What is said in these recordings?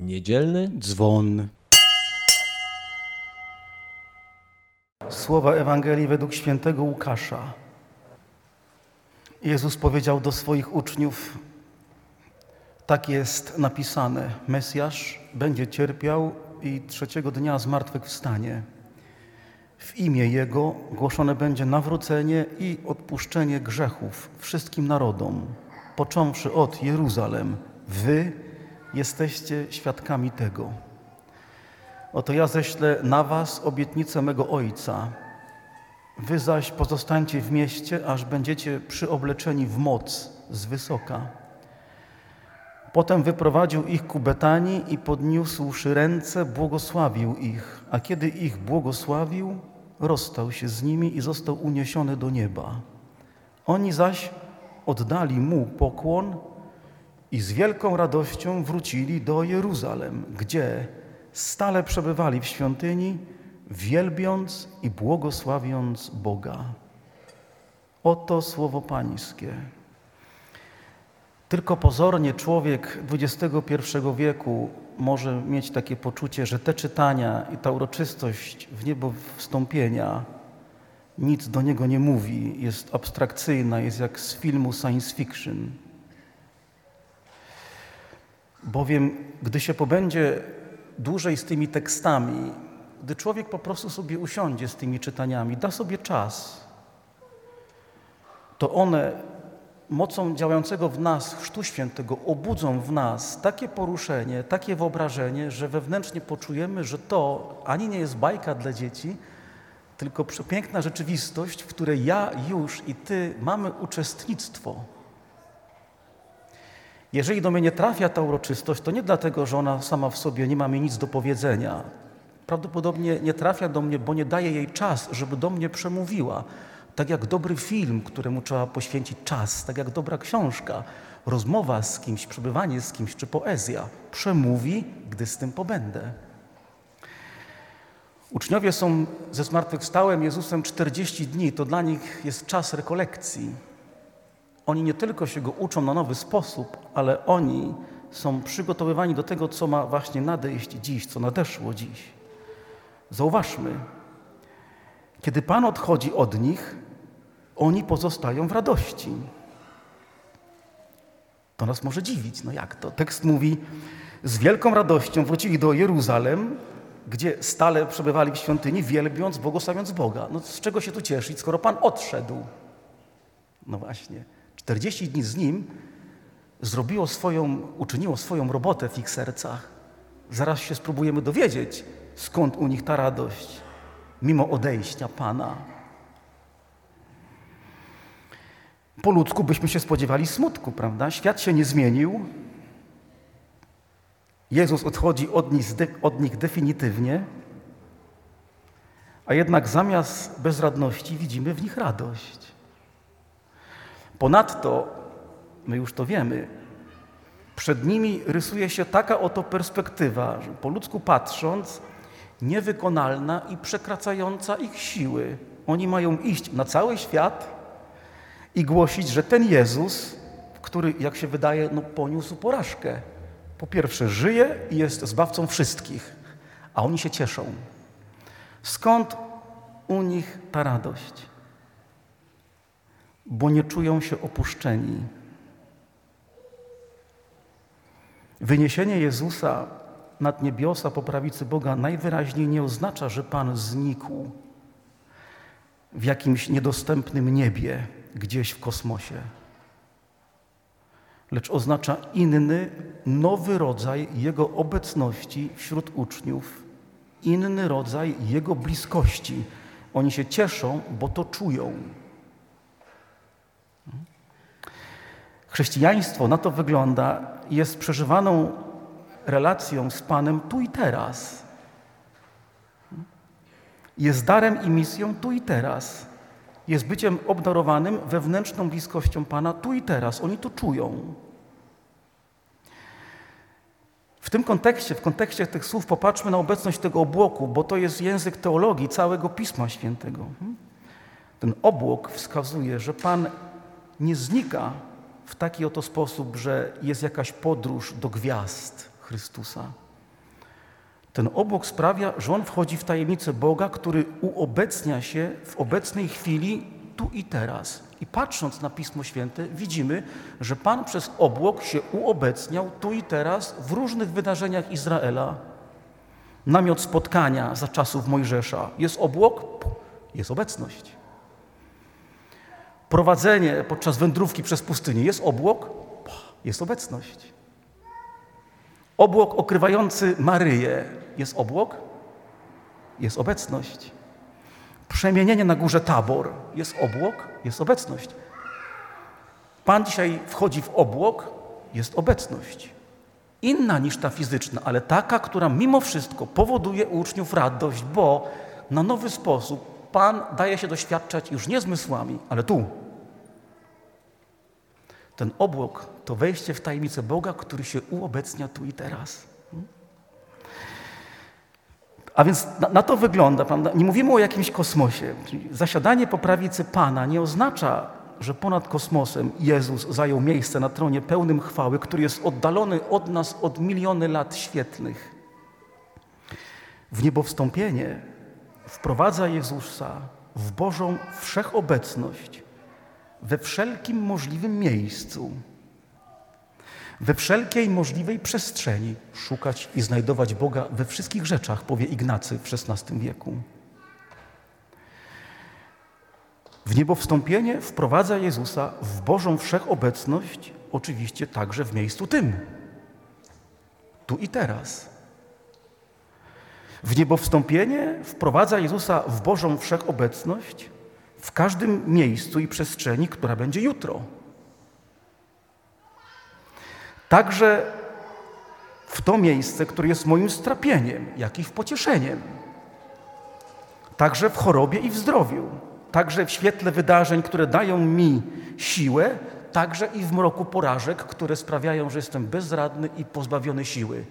Niedzielny dzwon. Słowa Ewangelii według świętego Łukasza. Jezus powiedział do swoich uczniów: Tak jest napisane: Mesjasz będzie cierpiał i trzeciego dnia zmartwychwstanie. W imię Jego głoszone będzie nawrócenie i odpuszczenie grzechów wszystkim narodom, począwszy od Jeruzalem. Wy jesteście świadkami tego. Oto ja ześlę na was obietnicę mego Ojca. Wy zaś pozostańcie w mieście, aż będziecie przyobleczeni w moc z wysoka. Potem wyprowadził ich ku Betanii i podniósłszy ręce, błogosławił ich, a kiedy ich błogosławił, rozstał się z nimi i został uniesiony do nieba. Oni zaś oddali mu pokłon i z wielką radością wrócili do Jeruzalem, gdzie stale przebywali w świątyni, wielbiąc i błogosławiąc Boga. Oto słowo Pańskie. Tylko pozornie człowiek XXI wieku może mieć takie poczucie, że te czytania i ta uroczystość w niebo wstąpienia nic do niego nie mówi, jest abstrakcyjna, jest jak z filmu science fiction. Bowiem, gdy się pobędzie dłużej z tymi tekstami, gdy człowiek po prostu sobie usiądzie z tymi czytaniami, da sobie czas, to one mocą działającego w nas Chrztu Świętego obudzą w nas takie poruszenie, takie wyobrażenie, że wewnętrznie poczujemy, że to ani nie jest bajka dla dzieci, tylko przepiękna rzeczywistość, w której ja już i Ty mamy uczestnictwo. Jeżeli do mnie nie trafia ta uroczystość, to nie dlatego, że ona sama w sobie nie ma mi nic do powiedzenia. Prawdopodobnie nie trafia do mnie, bo nie daje jej czas, żeby do mnie przemówiła. Tak jak dobry film, któremu trzeba poświęcić czas, tak jak dobra książka, rozmowa z kimś, przebywanie z kimś czy poezja przemówi, gdy z tym pobędę. Uczniowie są ze zmartwychwstałym Jezusem 40 dni, to dla nich jest czas rekolekcji. Oni nie tylko się go uczą na nowy sposób, ale oni są przygotowywani do tego, co ma właśnie nadejść dziś, co nadeszło dziś. Zauważmy, kiedy Pan odchodzi od nich, oni pozostają w radości. To nas może dziwić. No jak to? Tekst mówi, z wielką radością wrócili do Jeruzalem, gdzie stale przebywali w świątyni, wielbiąc, błogosławiąc Boga. No z czego się tu cieszyć, skoro Pan odszedł? No właśnie. 40 dni z Nim zrobiło swoją, uczyniło swoją robotę w ich sercach. Zaraz się spróbujemy dowiedzieć, skąd u nich ta radość, mimo odejścia Pana. Po ludzku byśmy się spodziewali smutku, prawda? Świat się nie zmienił. Jezus odchodzi od nich, od nich definitywnie, a jednak zamiast bezradności widzimy w nich radość. Ponadto, my już to wiemy, przed nimi rysuje się taka oto perspektywa, że po ludzku patrząc, niewykonalna i przekraczająca ich siły. Oni mają iść na cały świat i głosić, że ten Jezus, który, jak się wydaje, no, poniósł porażkę, po pierwsze żyje i jest zbawcą wszystkich, a oni się cieszą. Skąd u nich ta radość? Bo nie czują się opuszczeni. Wyniesienie Jezusa nad niebiosa po prawicy Boga najwyraźniej nie oznacza, że Pan znikł w jakimś niedostępnym niebie, gdzieś w kosmosie, lecz oznacza inny, nowy rodzaj Jego obecności wśród uczniów, inny rodzaj Jego bliskości. Oni się cieszą, bo to czują. Chrześcijaństwo na to wygląda, jest przeżywaną relacją z Panem tu i teraz. Jest darem i misją tu i teraz. Jest byciem obdarowanym wewnętrzną bliskością Pana tu i teraz. Oni to czują. W tym kontekście, w kontekście tych słów popatrzmy na obecność tego obłoku, bo to jest język teologii całego Pisma Świętego. Ten obłok wskazuje, że Pan nie znika w taki oto sposób, że jest jakaś podróż do gwiazd Chrystusa. Ten obłok sprawia, że on wchodzi w tajemnicę Boga, który uobecnia się w obecnej chwili, tu i teraz. I patrząc na Pismo Święte, widzimy, że Pan przez obłok się uobecniał tu i teraz w różnych wydarzeniach Izraela. Namiot spotkania za czasów Mojżesza. Jest obłok, jest obecność. Prowadzenie podczas wędrówki przez pustynię. Jest obłok, jest obecność. Obłok okrywający Maryję. Jest obłok, jest obecność. Przemienienie na górze Tabor. Jest obłok, jest obecność. Pan dzisiaj wchodzi w obłok, jest obecność. Inna niż ta fizyczna, ale taka, która mimo wszystko powoduje u uczniów radość, bo na nowy sposób Pan daje się doświadczać już nie zmysłami, ale tu. Ten obłok to wejście w tajemnicę Boga, który się uobecnia tu i teraz. A więc na, na, to wygląda, prawda? Nie mówimy o jakimś kosmosie. Zasiadanie po prawicy Pana nie oznacza, że ponad kosmosem Jezus zajął miejsce na tronie pełnym chwały, który jest oddalony od nas od miliony lat świetlnych. W niebowstąpienie wprowadza Jezusa w Bożą wszechobecność we wszelkim możliwym miejscu, we wszelkiej możliwej przestrzeni szukać i znajdować Boga we wszystkich rzeczach, powie Ignacy w XVI wieku. W niebo wstąpienie wprowadza Jezusa w Bożą wszechobecność, oczywiście także w miejscu tym, tu i teraz. W niebo wstąpienie wprowadza Jezusa w Bożą wszechobecność w każdym miejscu i przestrzeni, która będzie jutro. Także w to miejsce, które jest moim strapieniem, jak i w pocieszeniem. Także w chorobie i w zdrowiu. Także w świetle wydarzeń, które dają mi siłę, także i w mroku porażek, które sprawiają, że jestem bezradny i pozbawiony siły.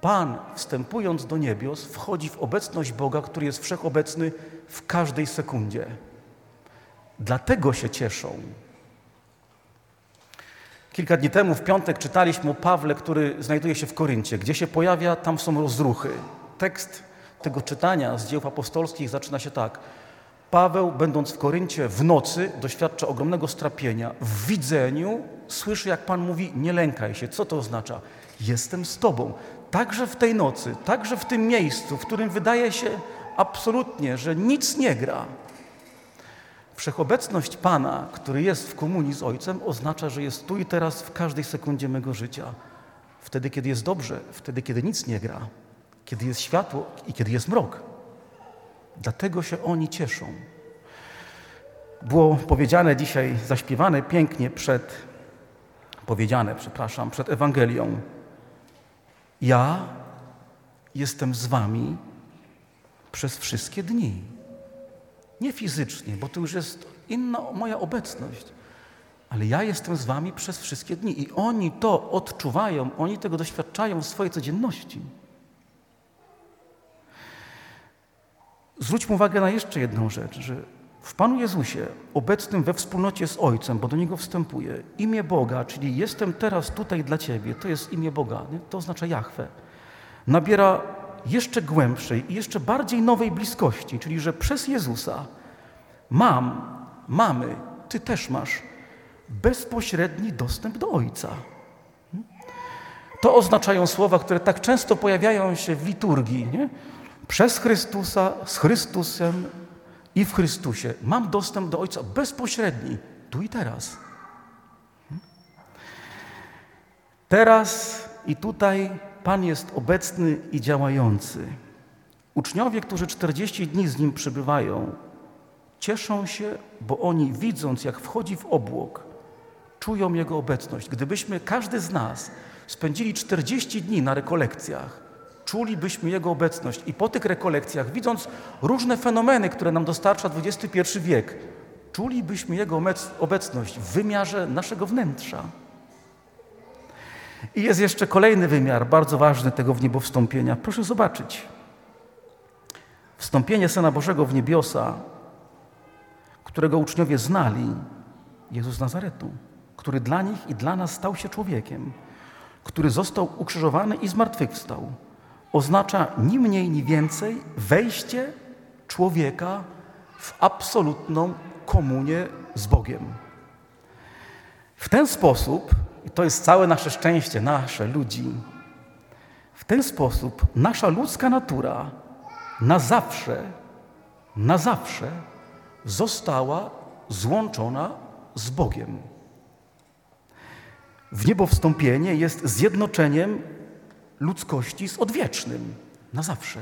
Pan, wstępując do niebios, wchodzi w obecność Boga, który jest wszechobecny w każdej sekundzie. Dlatego się cieszą. Kilka dni temu, w piątek, czytaliśmy o Pawle, który znajduje się w Koryncie. Gdzie się pojawia, tam są rozruchy. Tekst tego czytania z dzieł apostolskich zaczyna się tak. Paweł, będąc w Koryncie w nocy, doświadcza ogromnego strapienia. W widzeniu słyszy, jak Pan mówi: Nie lękaj się. Co to oznacza? Jestem z Tobą. Także w tej nocy, także w tym miejscu, w którym wydaje się absolutnie, że nic nie gra, Wszechobecność Pana, który jest w komunii z Ojcem, oznacza, że jest tu i teraz w każdej sekundzie mego życia. Wtedy, kiedy jest dobrze, wtedy, kiedy nic nie gra, kiedy jest światło i kiedy jest mrok. Dlatego się oni cieszą. Było powiedziane dzisiaj, zaśpiewane pięknie przed, powiedziane, przepraszam, przed Ewangelią. Ja jestem z wami przez wszystkie dni. Nie fizycznie, bo to już jest inna moja obecność. Ale ja jestem z wami przez wszystkie dni i oni to odczuwają, oni tego doświadczają w swojej codzienności. Zwróćmy uwagę na jeszcze jedną rzecz, że w Panu Jezusie, obecnym we wspólnocie z Ojcem, bo do Niego wstępuje, imię Boga, czyli jestem teraz tutaj dla Ciebie, to jest imię Boga, nie? to oznacza Jahwe, nabiera jeszcze głębszej i jeszcze bardziej nowej bliskości, czyli że przez Jezusa mam, mamy, Ty też masz bezpośredni dostęp do Ojca. To oznaczają słowa, które tak często pojawiają się w liturgii. Nie? Przez Chrystusa, z Chrystusem i w Chrystusie. Mam dostęp do Ojca bezpośredni, tu i teraz. Teraz i tutaj Pan jest obecny i działający. Uczniowie, którzy 40 dni z Nim przebywają, cieszą się, bo oni widząc, jak wchodzi w obłok, czują Jego obecność. Gdybyśmy, każdy z nas, spędzili 40 dni na rekolekcjach, czulibyśmy Jego obecność i po tych rekolekcjach, widząc różne fenomeny, które nam dostarcza XXI wiek, czulibyśmy Jego obecność w wymiarze naszego wnętrza. I jest jeszcze kolejny wymiar, bardzo ważny tego w niebo wstąpienia. Proszę zobaczyć. Wstąpienie Syna Bożego w niebiosa, którego uczniowie znali, Jezus Nazaretu, który dla nich i dla nas stał się człowiekiem, który został ukrzyżowany i zmartwychwstał. oznacza ni mniej, ni więcej wejście człowieka w absolutną komunię z Bogiem. W ten sposób, i to jest całe nasze szczęście, nasze ludzi, w ten sposób nasza ludzka natura na zawsze, na zawsze została złączona z Bogiem. W niebo wstąpienie jest zjednoczeniem ludzkości z odwiecznym na zawsze.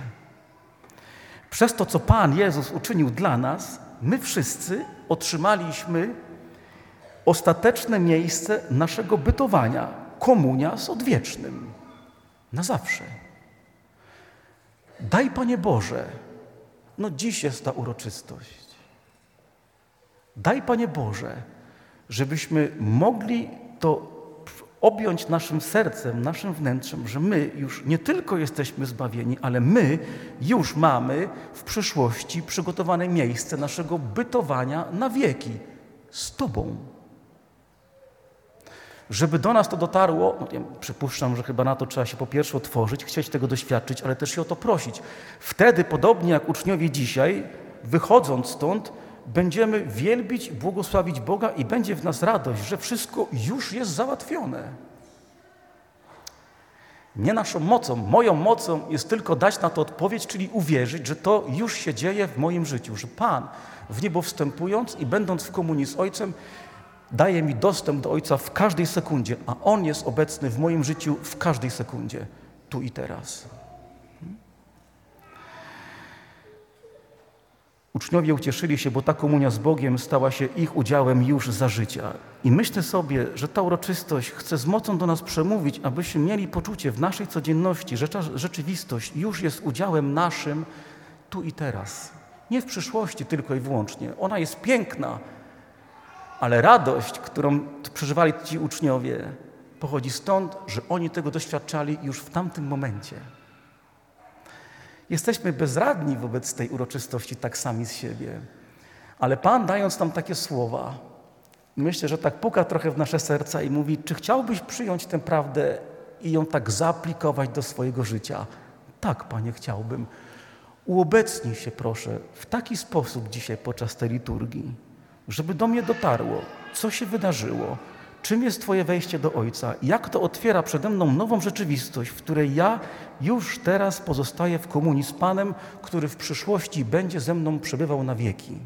Przez to, co Pan Jezus uczynił dla nas, my wszyscy otrzymaliśmy ostateczne miejsce naszego bytowania komunia z odwiecznym na zawsze. Daj, Panie Boże, no dziś jest ta uroczystość. Daj, Panie Boże, żebyśmy mogli to objąć naszym sercem, naszym wnętrzem, że my już nie tylko jesteśmy zbawieni, ale my już mamy w przyszłości przygotowane miejsce naszego bytowania na wieki z Tobą. Żeby do nas to dotarło, no przypuszczam, że chyba na to trzeba się po pierwsze otworzyć, chcieć tego doświadczyć, ale też się o to prosić. Wtedy, podobnie jak uczniowie dzisiaj, wychodząc stąd, będziemy wielbić, błogosławić Boga i będzie w nas radość, że wszystko już jest załatwione. Nie naszą mocą, moją mocą jest tylko dać na to odpowiedź, czyli uwierzyć, że to już się dzieje w moim życiu, że Pan w niebo wstępując i będąc w komunii z Ojcem, daje mi dostęp do Ojca w każdej sekundzie, a On jest obecny w moim życiu w każdej sekundzie, tu i teraz. Uczniowie ucieszyli się, bo ta komunia z Bogiem stała się ich udziałem już za życia. I myślę sobie, że ta uroczystość chce z mocą do nas przemówić, abyśmy mieli poczucie w naszej codzienności, że rzeczywistość już jest udziałem naszym tu i teraz. Nie w przyszłości tylko i wyłącznie. Ona jest piękna, ale radość, którą przeżywali ci uczniowie, pochodzi stąd, że oni tego doświadczali już w tamtym momencie. Jesteśmy bezradni wobec tej uroczystości, tak sami z siebie. Ale Pan, dając nam takie słowa, myślę, że tak puka trochę w nasze serca i mówi: Czy chciałbyś przyjąć tę prawdę i ją tak zaaplikować do swojego życia? Tak, Panie, chciałbym. Uobecnij się, proszę, w taki sposób dzisiaj podczas tej liturgii, żeby do mnie dotarło, co się wydarzyło, czym jest Twoje wejście do Ojca, jak to otwiera przede mną nową rzeczywistość, w której ja już teraz pozostaję w komunii z Panem, który w przyszłości będzie ze mną przebywał na wieki.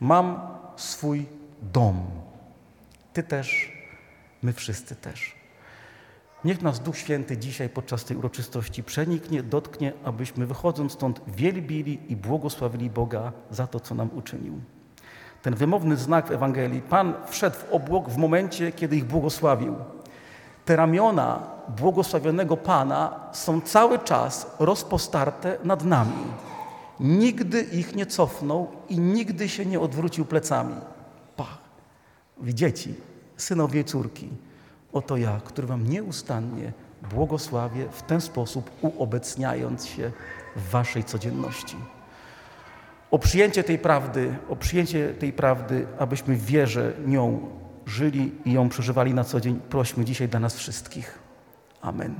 Mam swój dom. Ty też, my wszyscy też. Niech nas Duch Święty dzisiaj podczas tej uroczystości przeniknie, dotknie, abyśmy wychodząc stąd wielbili i błogosławili Boga za to, co nam uczynił. Ten wymowny znak w Ewangelii, Pan wszedł w obłok w momencie, kiedy ich błogosławił. Te ramiona błogosławionego Pana są cały czas rozpostarte nad nami. Nigdy ich nie cofnął i nigdy się nie odwrócił plecami. Pach. Dzieci, synowie i córki, oto ja, który wam nieustannie błogosławię w ten sposób, uobecniając się w waszej codzienności. O przyjęcie tej prawdy, o przyjęcie tej prawdy, abyśmy w wierze nią żyli i ją przeżywali na co dzień, prośmy dzisiaj dla nas wszystkich. Amen.